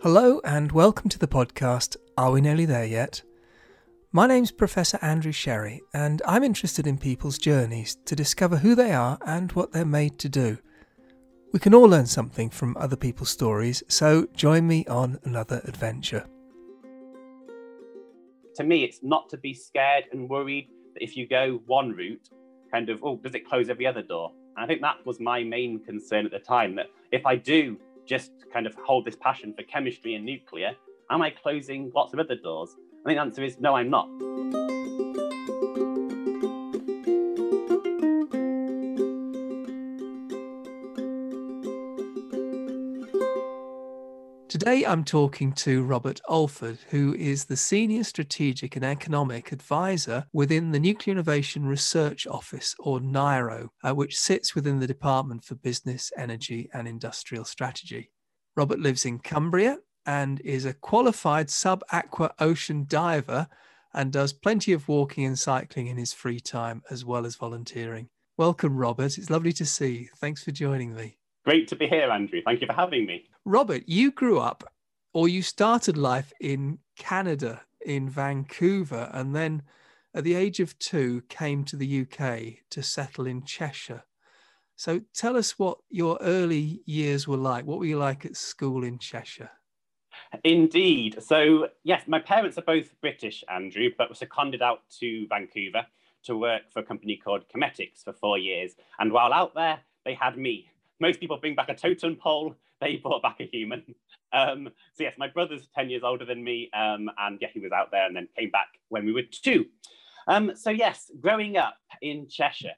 Hello, and welcome to the podcast Are We Nearly There Yet? My name's Professor Andrew Sherry, and I'm interested in people's journeys to discover who they are and what they're made to do. We can all learn something from other people's stories, so join me on another adventure. To me, it's not to be scared and worried that if you go one route, kind of, oh, does it close every other door? And I think that was my main concern at the time that if I do just kind of hold this passion for chemistry and nuclear, am I closing lots of other doors? I think the answer is no, I'm not. Today I'm talking to Robert Alford, who is the Senior Strategic and Economic Advisor within the Nuclear Innovation Research Office, or NIRO, uh, which sits within the Department for Business, Energy and Industrial Strategy. Robert lives in Cumbria and is a qualified sub aqua ocean diver and does plenty of walking and cycling in his free time as well as volunteering. Welcome, Robert. It's lovely to see you. Thanks for joining me. Great to be here, Andrew. Thank you for having me. Robert, you grew up or you started life in Canada, in Vancouver, and then at the age of two came to the UK to settle in Cheshire. So tell us what your early years were like. What were you like at school in Cheshire? Indeed. So, yes, my parents are both British, Andrew, but were seconded out to Vancouver to work for a company called Chemetics for four years. And while out there, they had me most people bring back a totem pole. They brought back a human. Um, so yes, my brother's 10 years older than me. Um, and yeah, he was out there and then came back when we were two. Um, so yes, growing up in Cheshire,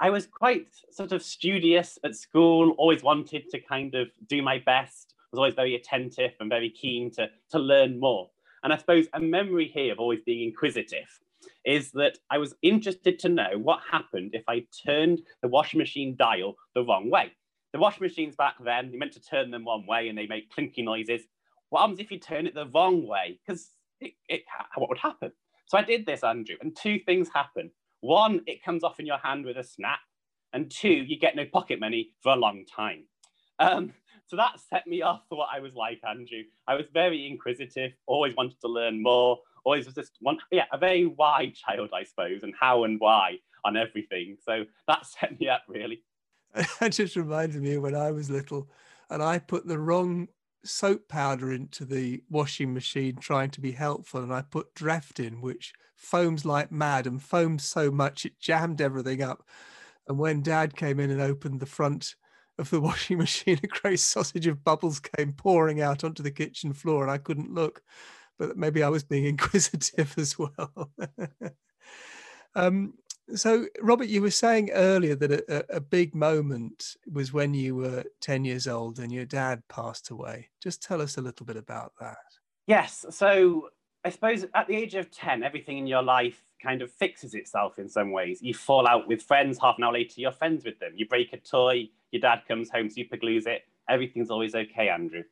I was quite sort of studious at school, always wanted to kind of do my best, was always very attentive and very keen to, to learn more. And I suppose a memory here of always being inquisitive is that I was interested to know what happened if I turned the washing machine dial the wrong way the washing machines back then, you meant to turn them one way and they make clinky noises. What happens if you turn it the wrong way? Because it, it, what would happen? So I did this, Andrew, and two things happen. One, it comes off in your hand with a snap, and two, you get no pocket money for a long time. Um, so that set me off for what I was like, Andrew. I was very inquisitive, always wanted to learn more, always was just one, yeah, a very why child, I suppose, and how and why on everything. So that set me up really. That just reminded me when I was little and I put the wrong soap powder into the washing machine trying to be helpful and I put Dreft in which foams like mad and foamed so much it jammed everything up. And when dad came in and opened the front of the washing machine a great sausage of bubbles came pouring out onto the kitchen floor and I couldn't look but maybe I was being inquisitive as well. Um, so, Robert, you were saying earlier that a, a, big moment was when you were 10 years old and your dad passed away. Just tell us a little bit about that. Yes. So, I suppose at the age of 10, everything in your life kind of fixes itself in some ways. You fall out with friends, half an hour later, you're friends with them. You break a toy, your dad comes home, super glues it. Everything's always okay, Andrew.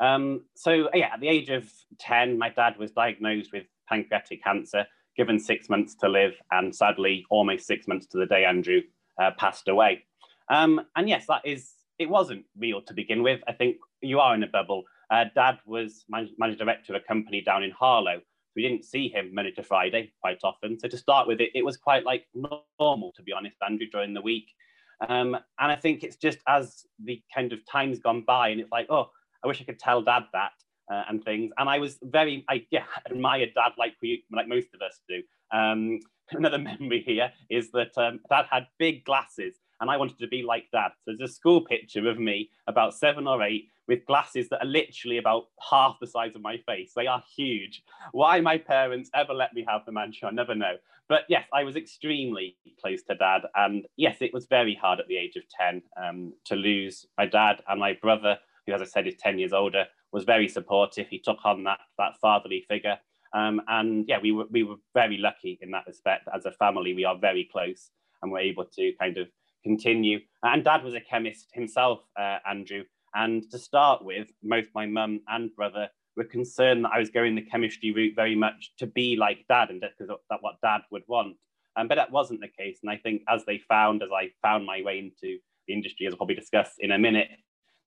Um, so, yeah, at the age of 10, my dad was diagnosed with pancreatic cancer given six months to live, and sadly, almost six months to the day Andrew uh, passed away. Um, and yes, that is, it wasn't real to begin with. I think you are in a bubble. Uh, Dad was managing director of a company down in Harlow. We didn't see him Monday to Friday quite often. So to start with, it, it was quite like normal, to be honest, Andrew, during the week. Um, and I think it's just as the kind of time's gone by, and it's like, oh, I wish I could tell Dad that uh, and things. And I was very, I yeah, admired Dad like we, like most of us do. Um, another memory here is that um, Dad had big glasses, and I wanted to be like Dad. So there's a school picture of me, about seven or eight, with glasses that are literally about half the size of my face. They are huge. Why my parents ever let me have them, I'm sure I never know. But yes, I was extremely close to dad. And yes, it was very hard at the age of 10 um, to lose my dad and my brother, who, as I said, is 10 years older, was very supportive. He took on that that fatherly figure, um, and yeah, we were we were very lucky in that respect. As a family, we are very close, and we're able to kind of continue. And Dad was a chemist himself, uh, Andrew. And to start with, both my mum and brother were concerned that I was going the chemistry route very much to be like Dad, and because that what Dad would want. Um, but that wasn't the case. And I think as they found, as I found my way into the industry, as we'll probably discuss in a minute,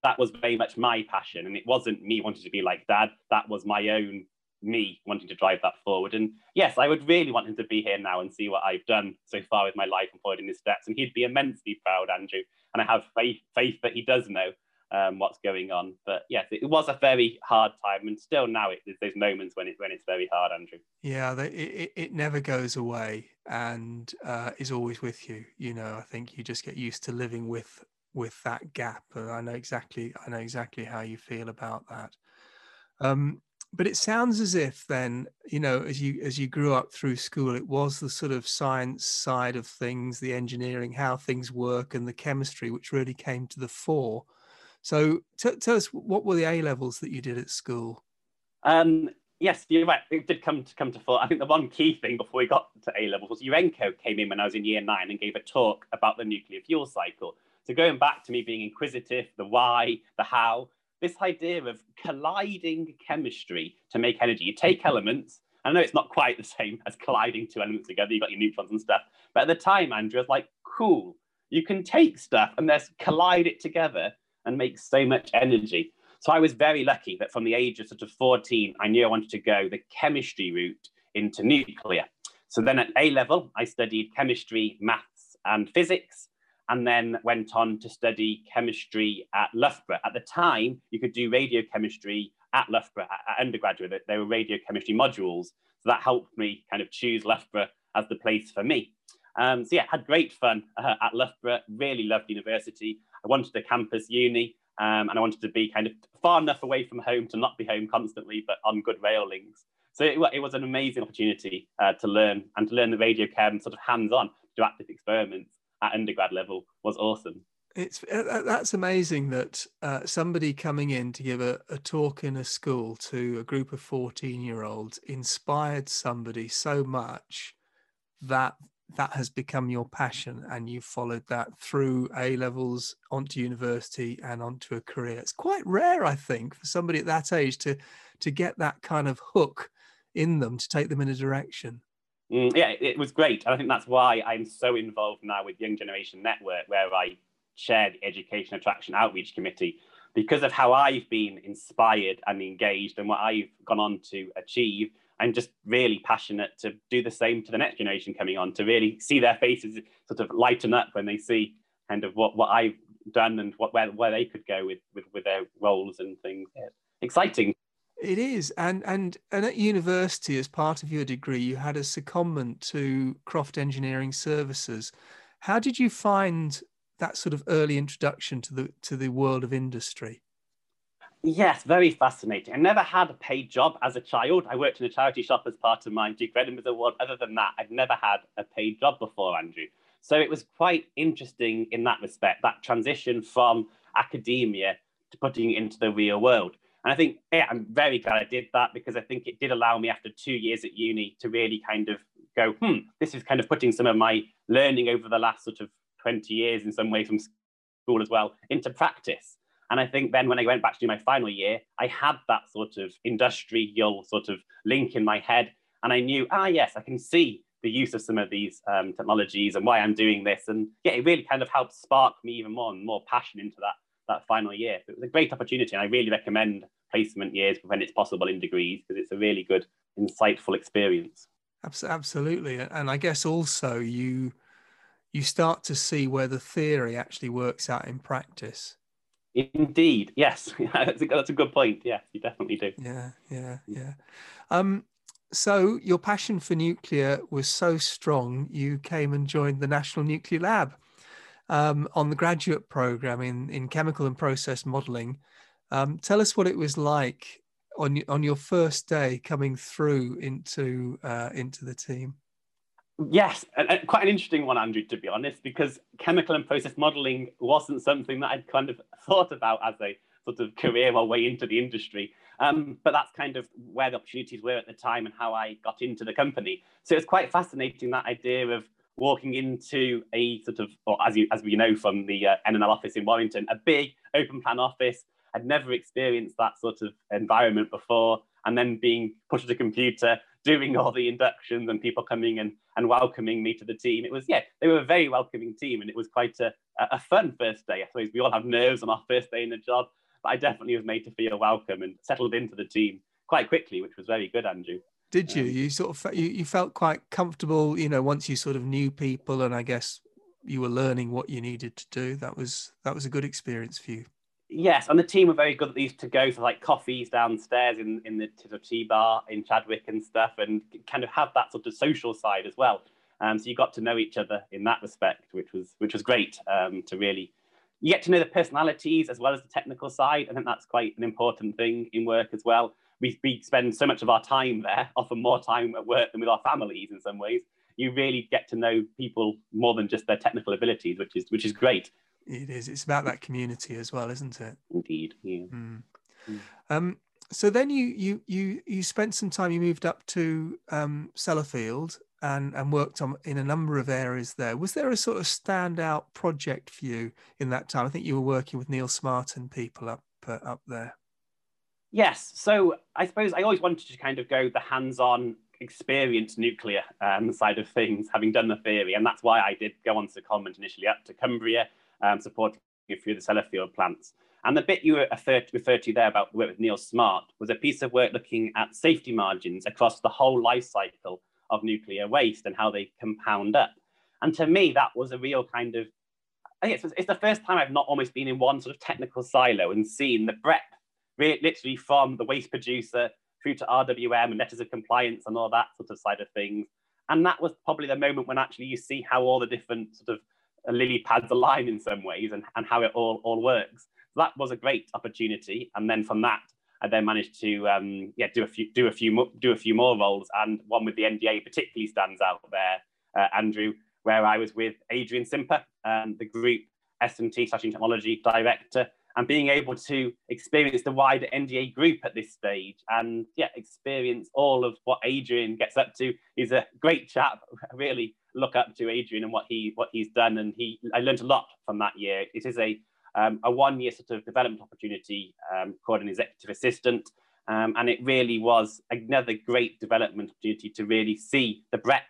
that was very much my passion. And it wasn't me wanting to be like dad, that was my own me wanting to drive that forward. And yes, I would really want him to be here now and see what I've done so far with my life and in his steps. And he'd be immensely proud, Andrew. And I have faith, faith that he does know um, what's going on. But yes, it was a very hard time, and still now it, there's those moments when it when it's very hard, Andrew. Yeah, it, it never goes away and uh, is always with you. You know, I think you just get used to living with with that gap. I know exactly I know exactly how you feel about that. Um, but it sounds as if then you know as you as you grew up through school it was the sort of science side of things the engineering how things work and the chemistry which really came to the fore so t- tell us what were the A levels that you did at school? Um, yes, you're right. It did come to come to fore. I think the one key thing before we got to A levels was Urenco came in when I was in year nine and gave a talk about the nuclear fuel cycle. So going back to me being inquisitive, the why, the how, this idea of colliding chemistry to make energy. You take elements. I know it's not quite the same as colliding two elements together. You've got your neutrons and stuff. But at the time, Andrew was like, cool. You can take stuff and let's collide it together and make so much energy. So I was very lucky that from the age of sort of 14, I knew I wanted to go the chemistry route into nuclear. So then at A level, I studied chemistry, maths, and physics, and then went on to study chemistry at Loughborough. At the time, you could do radiochemistry at Loughborough at, undergraduate. There were radiochemistry modules. So that helped me kind of choose Loughborough as the place for me. Um, so yeah, had great fun uh, at Loughborough, really loved university. I wanted a campus uni um, and I wanted to be kind of far enough away from home to not be home constantly, but on good rail links. So it, it was an amazing opportunity uh, to learn and to learn the radio chem sort of hands-on, do active experiments at undergrad level was awesome. It's uh, that's amazing that uh, somebody coming in to give a, a talk in a school to a group of 14 year olds inspired somebody so much that that has become your passion and you've followed that through A levels onto university and onto a career. It's quite rare, I think, for somebody at that age to to get that kind of hook in them to take them in a direction. Mm, yeah, it was great. And I think that's why I'm so involved now with Young Generation Network, where I chair the Education Attraction Outreach Committee, because of how I've been inspired and engaged and what I've gone on to achieve I'm just really passionate to do the same to the next generation coming on, to really see their faces sort of lighten up when they see kind of what, what I've done and what where, where they could go with, with, with their roles and things. Yeah. Exciting. It is, and and and at university, as part of your degree, you had a secondment to Croft Engineering Services. How did you find that sort of early introduction to the to the world of industry? Yes, very fascinating. I never had a paid job as a child. I worked in a charity shop as part of my Duke of Edinburgh Award. Other than that, I'd never had a paid job before, Andrew. So it was quite interesting in that respect, that transition from academia to putting it into the real world. And I think, yeah, I'm very glad I did that because I think it did allow me after two years at uni to really kind of go, hmm, this is kind of putting some of my learning over the last sort of 20 years in some way from school as well into practice. And I think then when I went back to do my final year, I had that sort of industrial sort of link in my head. And I knew, ah, yes, I can see the use of some of these um, technologies and why I'm doing this. And yeah, it really kind of helped spark me even more and more passion into that, that final year. So it was a great opportunity. And I really recommend placement years when it's possible in degrees because it's a really good, insightful experience. Absolutely. And I guess also you you start to see where the theory actually works out in practice Indeed, yes, that's, a, that's a good point. Yes, you definitely do. Yeah, yeah, yeah. Um, so your passion for nuclear was so strong, you came and joined the National Nuclear Lab um, on the graduate program in in chemical and process modelling. Um, tell us what it was like on on your first day coming through into uh, into the team. Yes, quite an interesting one, Andrew, to be honest, because chemical and process modeling wasn't something that I'd kind of thought about as a sort of career or way into the industry. Um, but that's kind of where the opportunities were at the time and how I got into the company. So it's quite fascinating that idea of walking into a sort of, or as you as we know from the uh, NNL office in Warrington, a big open plan office. I'd never experienced that sort of environment before, and then being pushed at a computer, doing all the inductions and people coming and, and welcoming me to the team. It was, yeah, they were a very welcoming team and it was quite a, a fun first day. I suppose we all have nerves on our first day in the job, but I definitely was made to feel welcome and settled into the team quite quickly, which was very good, Andrew. Did you? Um, you sort of you, you felt quite comfortable, you know, once you sort of knew people, and I guess you were learning what you needed to do. That was that was a good experience for you. Yes, and the team were very good at these to go for like coffees downstairs in, in the tea bar in Chadwick and stuff, and kind of have that sort of social side as well. Um, so you got to know each other in that respect, which was which was great um, to really you get to know the personalities as well as the technical side. I think that's quite an important thing in work as well. We, we spend so much of our time there, often more time at work than with our families in some ways. You really get to know people more than just their technical abilities, which is which is great. It is. It's about that community as well, isn't it? Indeed. Yeah. Mm. Mm. Um, so then you you you you spent some time. You moved up to um, Sellafield and and worked on in a number of areas there. Was there a sort of standout project for you in that time? I think you were working with Neil Smart and people up uh, up there. Yes. So I suppose I always wanted to kind of go the hands-on experience nuclear um, side of things, having done the theory, and that's why I did go on to comment initially up to Cumbria, um, supporting a few of the Sellafield plants. And the bit you referred to there about work with Neil Smart was a piece of work looking at safety margins across the whole life cycle of nuclear waste and how they compound up. And to me, that was a real kind of, I it's, it's the first time I've not almost been in one sort of technical silo and seen the breadth, literally from the waste producer through to RWM and letters of compliance and all that sort of side of things. And that was probably the moment when actually you see how all the different sort of lily pads align in some ways and, and how it all, all works. So that was a great opportunity. And then from that, I then managed to um, yeah do a few do a few more, do a few more roles, and one with the NDA particularly stands out there, uh, Andrew, where I was with Adrian Simper, um, the group S&T Technology Director, and being able to experience the wider NDA group at this stage, and yeah, experience all of what Adrian gets up to. He's a great chap. I really look up to Adrian and what he what he's done, and he I learned a lot from that year. It is a um, a one year sort of development opportunity um, called an executive assistant. Um, and it really was another great development opportunity to really see the breadth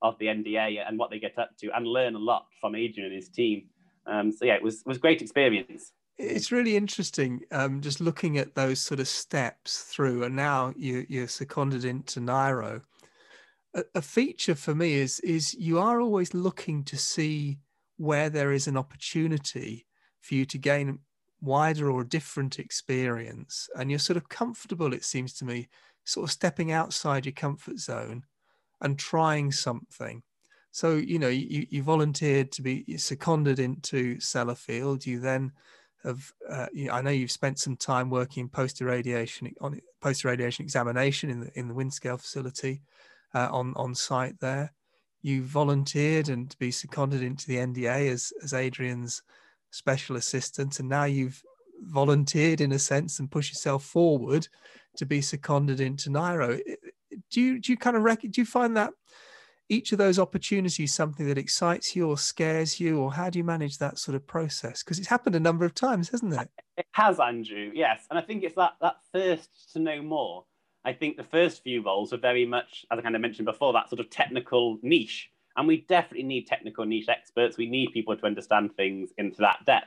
of the NDA and what they get up to and learn a lot from Adrian and his team. Um, so yeah, it was, was great experience. It's really interesting um, just looking at those sort of steps through and now you, you're seconded into NIRO. A, a feature for me is, is you are always looking to see where there is an opportunity for you to gain wider or different experience and you're sort of comfortable it seems to me sort of stepping outside your comfort zone and trying something so you know you, you volunteered to be seconded into Sellafield you then have uh, you know, I know you've spent some time working in post irradiation on post irradiation examination in the in the Windscale facility uh, on on site there you volunteered and to be seconded into the NDA as as Adrian's special assistant, and now you've volunteered in a sense and push yourself forward to be seconded into NIRO. Do you do you kind of rec- do you find that each of those opportunities something that excites you or scares you, or how do you manage that sort of process? Because it's happened a number of times, hasn't it? It has, Andrew. Yes, and I think it's that that thirst to know more. I think the first few roles are very much, as I kind of mentioned before, that sort of technical niche and we definitely need technical niche experts. We need people to understand things into that depth.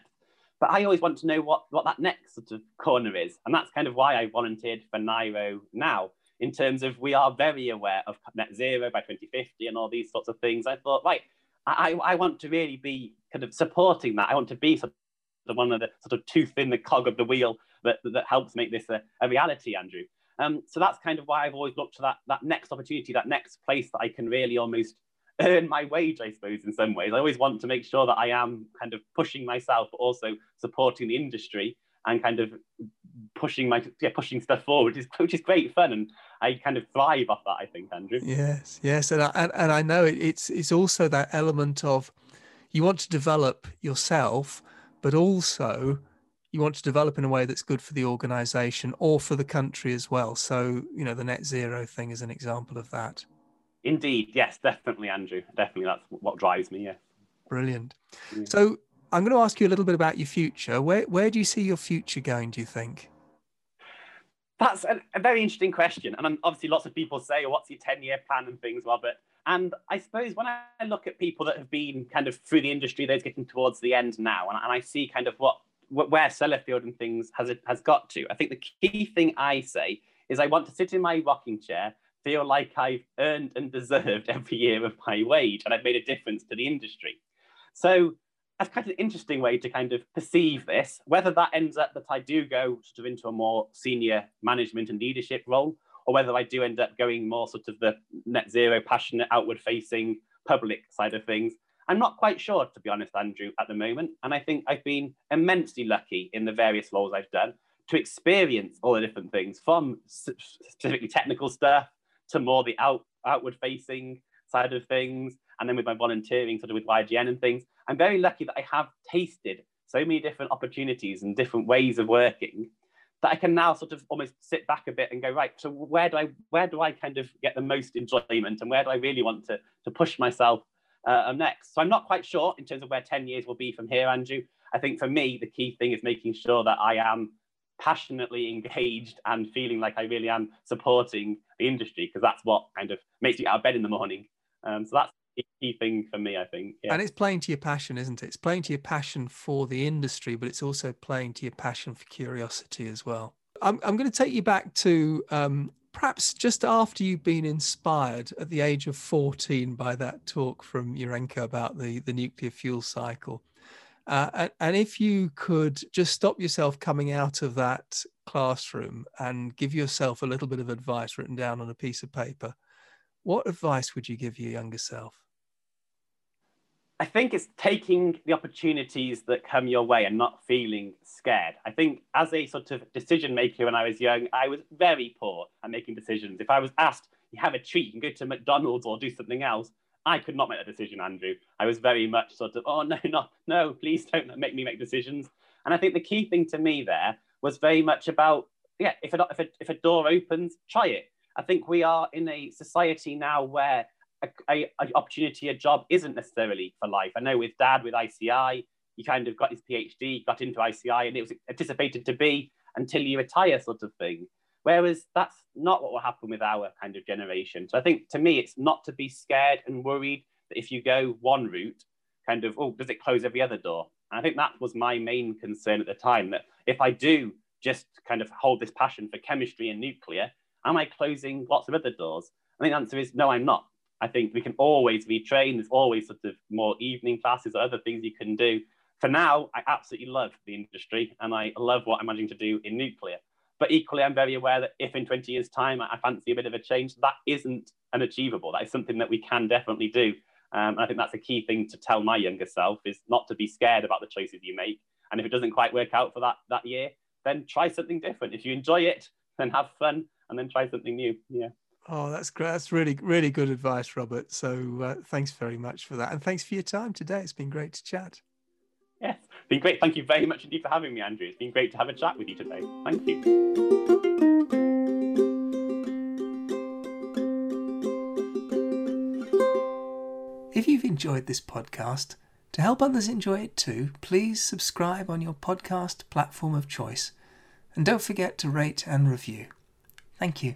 But I always want to know what, what that next sort of corner is. And that's kind of why I volunteered for NIRO now, in terms of we are very aware of net zero by 2050 and all these sorts of things. I thought, right, I, I want to really be kind of supporting that. I want to be sort of one of the sort of tooth in the cog of the wheel that, that helps make this a, a reality, Andrew. Um, so that's kind of why I've always looked to that, that next opportunity, that next place that I can really almost earn my wage, I suppose, in some ways. I always want to make sure that I am kind of pushing myself, but also supporting the industry and kind of pushing my yeah pushing stuff forward, which is, which is great fun, and I kind of thrive off that. I think, Andrew. Yes, yes, and I, and, and I know it, it's it's also that element of you want to develop yourself, but also you want to develop in a way that's good for the organization or for the country as well. So, you know, the net zero thing is an example of that. Indeed, yes, definitely, Andrew. Definitely, that's what drives me. Yeah. Brilliant. Yeah. So I'm going to ask you a little bit about your future. Where where do you see your future going? Do you think? That's a, a, very interesting question. And obviously, lots of people say, What's your 10 year plan and things, Robert? And I suppose when I look at people that have been kind of through the industry, those getting towards the end now, and, and I see kind of what, where Sellafield and things has it, has got to. I think the key thing I say is I want to sit in my rocking chair, feel like I've earned and deserved every year of my wage, and I've made a difference to the industry. So that's kind of an interesting way to kind of perceive this. Whether that ends up that I do go sort of into a more senior management and leadership role, or whether I do end up going more sort of the net zero, passionate, outward facing public side of things. I'm not quite sure, to be honest, Andrew, at the moment. And I think I've been immensely lucky in the various roles I've done to experience all the different things from specifically technical stuff to more the out, outward facing side of things. And then with my volunteering, sort of with YGN and things, I'm very lucky that I have tasted so many different opportunities and different ways of working that I can now sort of almost sit back a bit and go, right, so where do I where do I kind of get the most enjoyment and where do I really want to, to push myself uh, next? So I'm not quite sure in terms of where 10 years will be from here, Andrew. I think for me, the key thing is making sure that I am passionately engaged and feeling like I really am supporting the industry because that's what kind of makes me out of bed in the morning. Um, so that's key thing for me, I think. Yeah. And it's playing to your passion, isn't it? It's playing to your passion for the industry, but it's also playing to your passion for curiosity as well. I'm, I'm going to take you back to um, perhaps just after you've been inspired at the age of 14 by that talk from Urenco about the, the nuclear fuel cycle. Uh, and, and if you could just stop yourself coming out of that classroom and give yourself a little bit of advice written down on a piece of paper, what advice would you give your younger self? I think it's taking the opportunities that come your way and not feeling scared. I think as a sort of decision maker when I was young, I was very poor at making decisions. If I was asked, you have a treat, you can go to McDonald's or do something else, I could not make a decision, Andrew. I was very much sort of, oh, no, no, no, please don't make me make decisions. And I think the key thing to me there was very much about, yeah, if a, if a, if a door opens, try it. I think we are in a society now where a, a, opportunity, a job isn't necessarily for life. I know with dad, with ICI, he kind of got his PhD, got into ICI, and it was anticipated to be until you retire sort of thing. Whereas that's not what will happen with our kind of generation. So I think to me, it's not to be scared and worried that if you go one route, kind of, oh, does it close every other door? And I think that was my main concern at the time that if I do just kind of hold this passion for chemistry and nuclear, am I closing lots of other doors? I think the answer is no, I'm not. I think we can always retrain. There's always sort of more evening classes or other things you can do. For now, I absolutely love the industry and I love what I'm managing to do in nuclear. But equally, I'm very aware that if in 20 years' time I fancy a bit of a change, that isn't unachievable. That is something that we can definitely do. Um, and I think that's a key thing to tell my younger self is not to be scared about the choices you make. And if it doesn't quite work out for that that year, then try something different. If you enjoy it, then have fun and then try something new. Yeah. Oh, that's great. That's really, really good advice, Robert. So uh, thanks very much for that. And thanks for your time today. It's been great to chat. Yes, been great. Thank you very much indeed for having me, Andrew. It's been great to have a chat with you today. Thank you. If you've enjoyed this podcast, to help others enjoy it too, please subscribe on your podcast platform of choice. And don't forget to rate and review. Thank you.